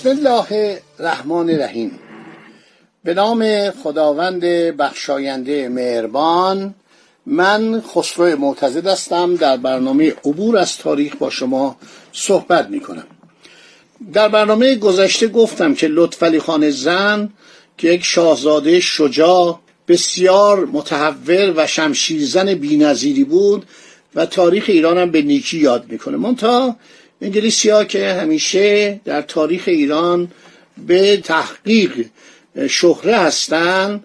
بسم الله الرحمن الرحیم. به نام خداوند بخشاینده مهربان من خسرو معتزد هستم. در برنامه عبور از تاریخ با شما صحبت می کنم در برنامه گذشته گفتم که لطفعلی خان زن که یک شاهزاده شجاع بسیار متحور و شمشیرزن بینظیری بود و تاریخ ایران هم به نیکی یاد می‌کنه. منتها انگلیسی ها که همیشه در تاریخ ایران به تحقیق شهره هستن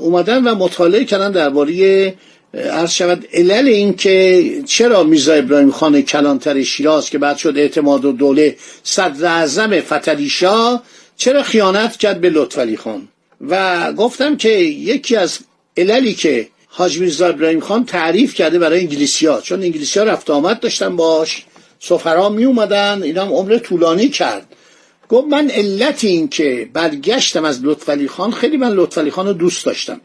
اومدن و مطالعه کردن درباره عرض شود علل این که چرا میرزا ابراهیم خان کلانتر شیراز که بعد شد اعتماد و دوله صدر اعظم فتلیشا چرا خیانت کرد به لطفعلی خان؟ و گفتم که یکی از عللی که حاج میرزا ابراهیم خان تعریف کرده برای انگلیسی چون انگلیسی رفت آمد داشتن باش. سفرا می اومدن اینا هم عمر طولانی کرد. گفت من علت این که برگشتم از لطفعلی خان خیلی من لطفعلی خان رو دوست داشتم.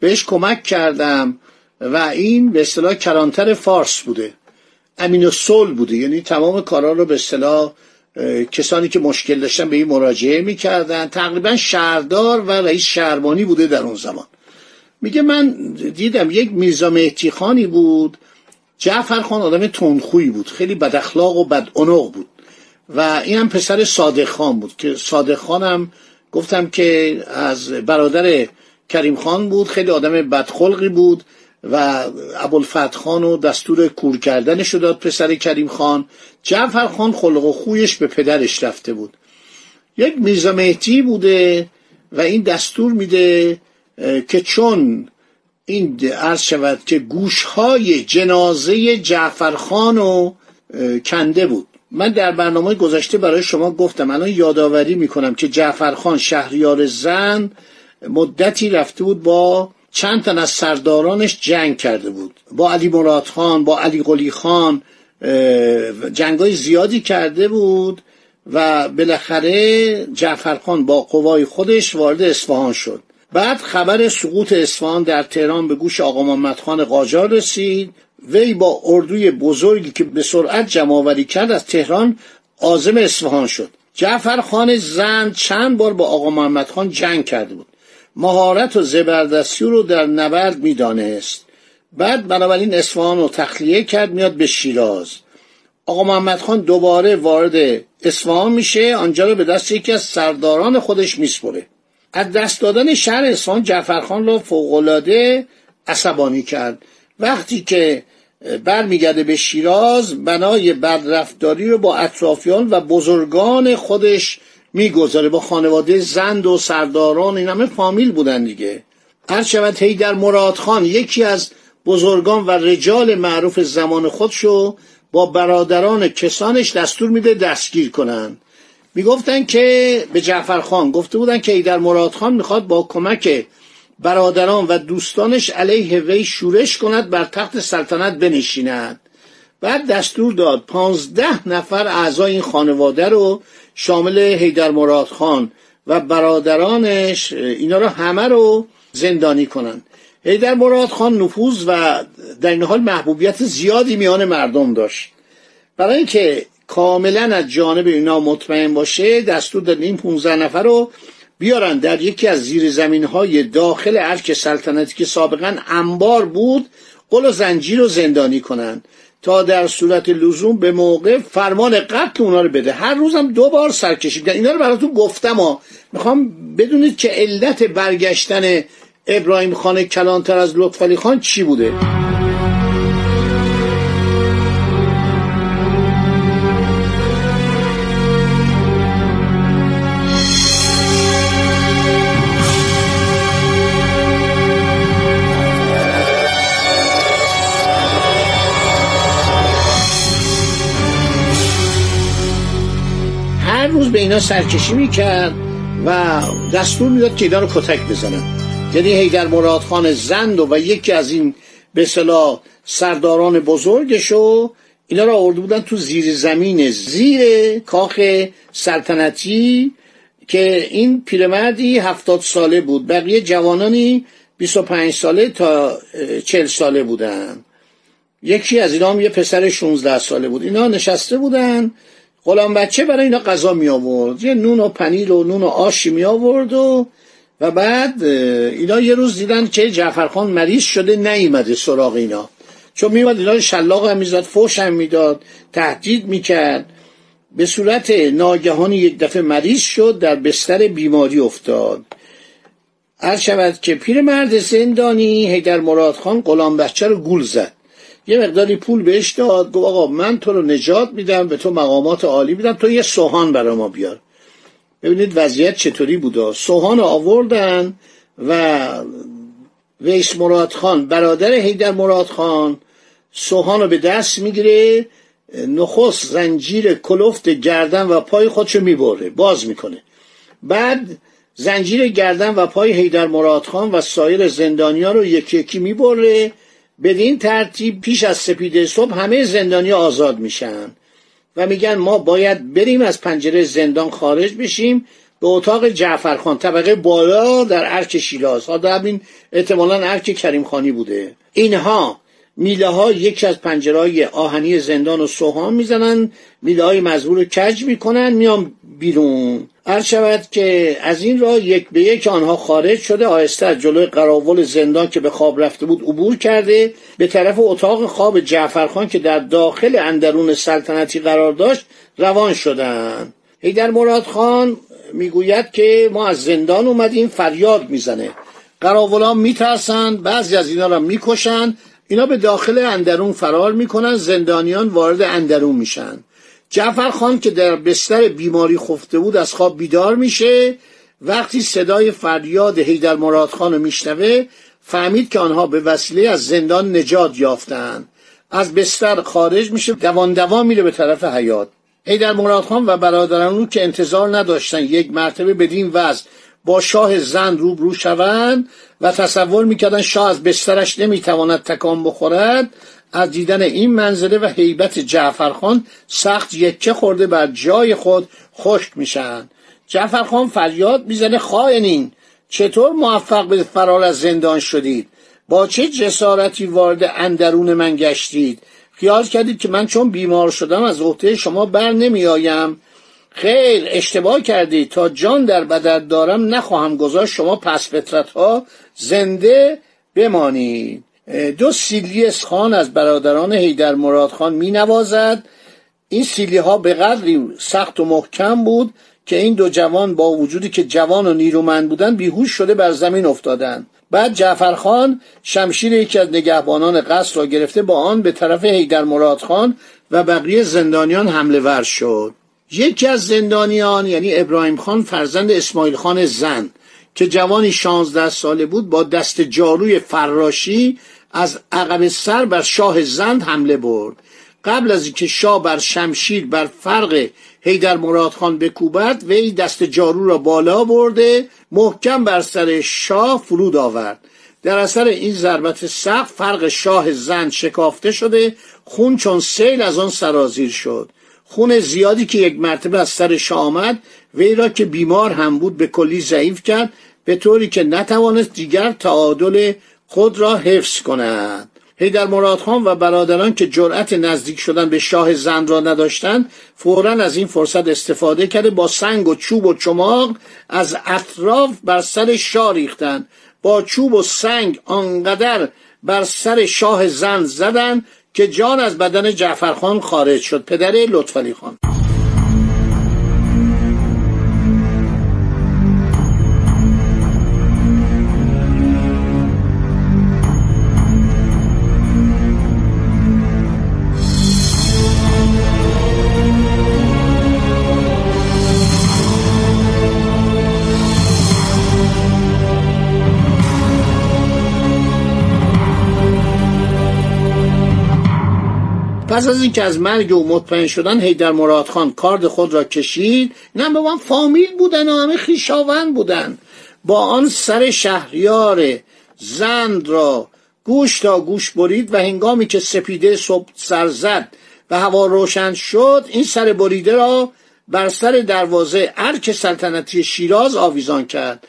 بهش کمک کردم و این به اصطلاح کرانتر فارس بوده. امین و سول بوده. یعنی تمام کارا رو به اصطلاح کسانی که مشکل داشتن به این مراجعه می‌کردن. تقریبا شهردار و رئیس شهربانی بوده در اون زمان. میگه من دیدم یک میرزا مهدی خانی بود. جعفر خان آدم تندخویی بود. خیلی بد اخلاق و بد بود. و این هم پسر صادق خان بود که صادق خانم گفتم که از برادر کریم خان بود خیلی آدم بدخلقی بود و ابوالفتح خان و دستور کور کردنش داد پسر کریم خان. جعفر خان خلق و خویش به پدرش رفته بود. یک میرزا بوده و این دستور میده که چون این عرض شود که گوشهای جنازه جعفر خان رو کنده بود. من در برنامه گذشته برای شما گفتم الان یادآوری می‌کنم که جعفر خان شهریار زن مدتی رفته بود با چند تن از سردارانش جنگ کرده بود. با علی مراد خان با علی قلی خان جنگای زیادی کرده بود و بالاخره جعفر خان با قوای خودش وارد اصفهان شد. بعد خبر سقوط اصفهان در تهران به گوش آقا محمد خان قاجار رسید. وی با اردوی بزرگی که به سرعت جمعآوری کرد از تهران عازم اصفهان شد. جعفر خان زند چند بار با آقا محمد خان جنگ کرده بود. مهارت و زبردستی رو در نبرد می‌دانست. بعد بنابراین اصفهان رو تخلیه کرد میاد به شیراز. آقا محمد خان دوباره وارد اصفهان میشه آنجا رو به دست یکی از سرداران خودش میسپره. از دست دادن شهر اصفهان جعفرخان رو فوقالعاده عصبانی کرد. وقتی که برمیگرده به شیراز بنای بدرفتاری رو با اطرافیان و بزرگان خودش می‌گذاره. با خانواده زند و سرداران این همه فامیل بودن دیگه. هر شود هیدر مراد خان یکی از بزرگان و رجال معروف زمان خودشو با برادران کسانش دستور میده دستگیر کنن. می‌گفتن که به جعفر خان گفته بودن که ایدر مراد خان می‌خواد با کمک برادران و دوستانش علیه وی شورش کند بر تخت سلطنت بنشیند. بعد دستور داد پانزده نفر اعضای این خانواده رو شامل هیدر مراد خان و برادرانش اینا رو همه رو زندانی کنند. هیدر مراد خان نفوذ و در این حال محبوبیت زیادی میان مردم داشت. برای اینکه کاملا از جانب اینا مطمئن باشه دستور داد این 15 نفر رو بیارن در یکی از زیر زمین های داخل ارک سلطنتی که سابقا انبار بود قل و زنجیر رو زندانی کنن. تا در صورت لزوم به موقع فرمان قتل اونا رو بده. هر روزم دو بار سرکشی اینا رو براتون گفتم ها. می‌خوام بدونید که علت برگشتن ابراهیم خان کلانتر از لطفعلی خان چی بوده. روز به اینا سرکشی می‌کرد و دستور می‌داد که اینا رو کتک بزنن. یعنی هیدر مراد خان زند و, یکی از این به صلاح سرداران بزرگشو اینا رو آورده بودن تو زیر زمین زیر کاخ سلطنتی که این پیرمردی هفتاد ساله بود. بقیه جوانانی 25 ساله تا 40 ساله بودن. یکی از اینا هم یه پسر 16 ساله بود. اینا نشسته بودن غلام بچه برای اینا غذا می آورد. یه نون و پنیر و نون و آشی می آورد و و بعد اینا یه روز دیدن که جعفرخان مریض شده نیومده سراغ اینا. چون میومد اینا شلاق هم می‌زد فوش هم می‌داد تهدید می‌کرد. به صورت ناگهانی یک دفعه مریض شد در بستر بیماری افتاد. هر شود که پیرمرد زندانی هیدر مراد خان غلام بچه رو گول زد. یه مقداری پول بهش داد گفت آقا من تو رو نجات میدم به تو مقامات عالی میدم تو یه سوهان برای ما بیار. ببینید وضعیت چطوری بوده سوهان آوردن و ویس مراد خان برادر هیدر مراد خان سوهان رو به دست می‌گیره نخست زنجیر کلفت گردن و پای خودشو می‌بره باز می‌کنه. بعد زنجیر گردن و پای هیدر مراد خان و سایر زندانیا رو یکی یکی می‌بره بدین ترتیب پیش از سپیده صبح همه زندانیا آزاد میشن و میگن ما باید بریم از پنجره زندان خارج بشیم به اتاق جعفرخان طبقه بالا در ارک شیراز. ها همین احتمالا ارک کریم خانی بوده. اینها میله ها یکی از پنجره های آهنی زندان و سوهان می‌زنن. میله های مزبور کج می‌کنن. میان بیرون. هر شود که از این راه یک به یک آنها خارج شده آهسته از جلوی قراول زندان که به خواب رفته بود عبور کرده. به طرف اتاق خواب جعفرخان که در داخل اندرون سلطنتی قرار داشت روان شدند هیدر مراد خان می‌گوید که ما از زندان اومدیم فریاد می‌زنه. قراولان میترسن بعضی از اینا را می‌کشن اینا به داخل اندرون فرار می‌کنن زندانیان وارد اندرون میشن. جعفر خان که در بستر بیماری خفته بود از خواب بیدار میشه. وقتی صدای فریاد هیدر مراد خان رو میشنوه فهمید که آنها به وسیله از زندان نجات یافتند از بستر خارج میشه دوان دوان میره به طرف حیات. هیدر مراد خان و برادران او که انتظار نداشتن یک مرتبه بدین وضع با شاه زن روبرو شوند و تصور می‌کردن شاه از بسترش نمی‌تواند تکان بخورد از دیدن این منظره و حیبت جعفرخان سخت یکه خورده بر جای خود خشک میشن جعفرخان فریاد می‌زنه خائنین چطور موفق به فرار از زندان شدید؟ با چه جسارتی وارد اندرون من گشتید؟ خیال کردید که من چون بیمار شدم از عهده شما بر نمیآیم؟ خیر اشتباه کردید تا جان در بدر دارم نخواهم گذاشت شما پس فطرت ها زنده بمانید. دو سیلی اسخان از برادران هیدر مراد خان می نوازد. این سیلی ها به قدری سخت و محکم بود که این دو جوان با وجودی که جوان و نیرومند بودند بیهوش شده بر زمین افتادند. بعد جعفرخان شمشیر یکی از نگهبانان قصر را گرفته با آن به طرف هیدر مراد خان و بقیه زندانیان حمله ور شد. یکی از زندانیان یعنی ابراهیم خان فرزند اسماعیل خان زن که جوانی شانزده ساله بود با دست جاروی فراشی از عقب سر بر شاه زند حمله برد. قبل از اینکه شاه بر شمشیر بر فرق هیدر مراد خان بکوبد وی دست جارو را بالا برده محکم بر سر شاه فرود آورد. در اثر این ضربت سخت فرق شاه زند شکافته شده خون چون سیل از آن سرازیر شد. خون زیادی که یک مرتبه از سر شاه آمد وی را که بیمار هم بود به کلی ضعیف کرد به طوری که نتوانست دیگر تعادل خود را حفظ کند. هیدر مراد خان و برادران که جرأت نزدیک شدن به شاه زند را نداشتند فورا از این فرصت استفاده کرده با سنگ و چوب و چماق از اطراف بر سر شاه ریختند. با چوب و سنگ آنقدر بر سر شاه زند زدند که جان از بدن جعفرخان خارج شد. پدر لطفعلی خان. پس از اینکه از مرگ او مطمئن شدن هیدر مرادخان کارد خود را کشید نه به من فامیل بودن و همه خیشاوند بودن. با آن سر شهریار زند را گوش تا گوش برید و هنگامی که سپیده صبح سر زد و هوا روشن شد این سر بریده را بر سر دروازه ارک سلطنتی شیراز آویزان کرد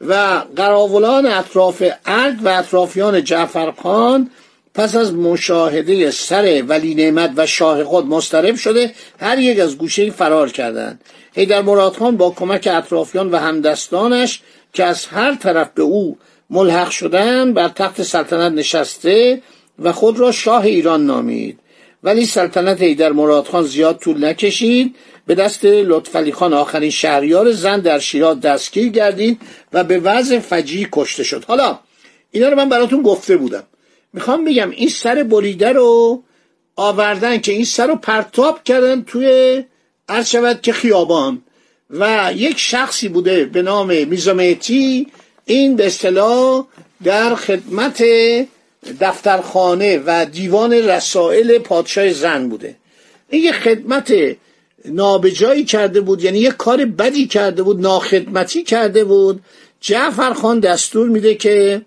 و قراولان اطراف ارک و اطرافیان جعفرخان پس از مشاهده سر ولی نعمت و شاه خود مسترب شده هر یک از گوشه فرار کردند. حیدر مراد خان با کمک اطرافیان و همدستانش که از هر طرف به او ملحق شدن بر تخت سلطنت نشسته و خود را شاه ایران نامید. ولی سلطنت حیدر مراد خان زیاد طول نکشید. به دست لطفعلی خان آخرین شهریار زن در شیراز دستگیر گردید و به وضع فجی کشته شد. حالا اینا رو من براتون گفته بودم. می‌خوام بگم این سر بریده رو آوردن که این سر رو پرتاب کردن توی عرض شود که خیابان. و یک شخصی بوده به نام میزامیتی این به اصطلاح در خدمت دفترخانه و دیوان رسائل پادشاه زن بوده. این یه خدمت نابجایی کرده بود یعنی یه کار بدی کرده بود ناخدمتی کرده بود. جعفر خان دستور میده که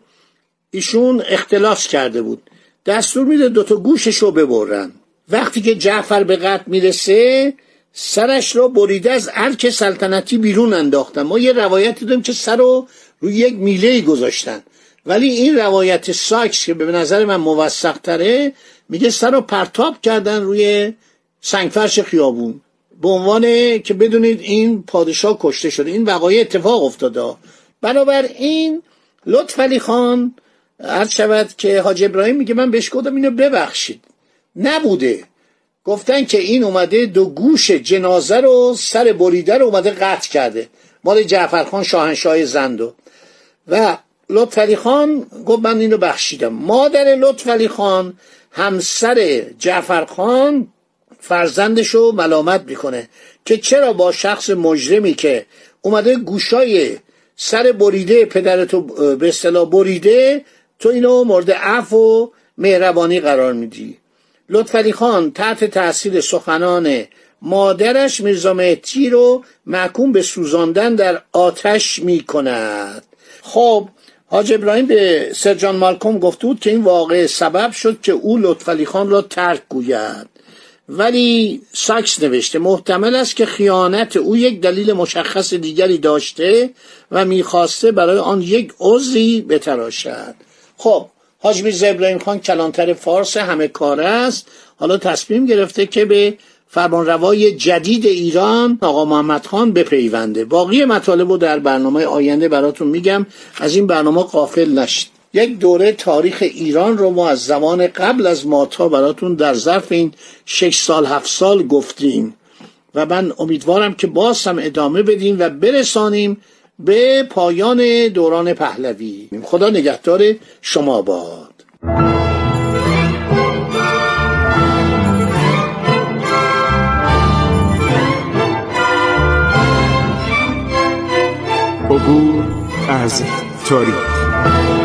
ایشون اختلاس کرده بود. دستور میده دوتا گوشش رو ببرن. وقتی که جعفر به قتل می‌رسه سرش رو بریده از ارک سلطنتی بیرون انداختن. ما یه روایتی داریم که سر رو روی یک میله گذاشتن. ولی این روایت ساکس که به نظر من موثق تره میگه سر رو پرتاب کردن روی سنگفرش خیابون. به عنوان که بدونید این پادشاه کشته شده. این وقایع اتفاق افتاده. بنابر این لطف علی خان عرض شود که حاج ابراهیم میگه من بهش گفتم اینو ببخشید. نبوده. گفتن که این اومده دو گوش جنازه رو سر بریده رو اومده قطع کرده. مال جعفرخان شاهنشاه زندو. و لطفعلی خان گفت من اینو بخشیدم. مادر لطفعلی خان همسر جعفرخان فرزندش رو ملامت می‌کنه که چرا با شخص مجرمی که اومده گوشای سر بریده پدرتو به اصطلاح بریده تو اینو مورد عفو و مهربانی قرار میدی. لطفعلی خان تحت تاثیر سخنان مادرش میرزا مهتی رو محکوم به سوزاندن در آتش می‌کند. خب حاج ابراهیم به سرجان مالکوم گفته بود که این واقع سبب شد که او لطفعلی خان را ترک گوید. ولی ساکس نوشته محتمل است که خیانت او یک دلیل مشخص دیگری داشته و می‌خواسته برای آن یک عذری بتراشد. خب حاج میرزا ابراهیم خان کلانتر فارس همه کار است. حالا تصمیم گرفته که به فرمانروای جدید ایران آقا محمد خان بپیونده. باقی مطالب رو در برنامه آینده براتون میگم. از این برنامه قافل نشید. یک دوره تاریخ ایران رو ما از زمان قبل از ماتا براتون در ظرف این شش سال هفت سال گفتیم. و من امیدوارم که باز هم ادامه بدیم و برسانیم به پایان دوران پهلوی. خدا نگهدار شما باد. عبور از تاریخ.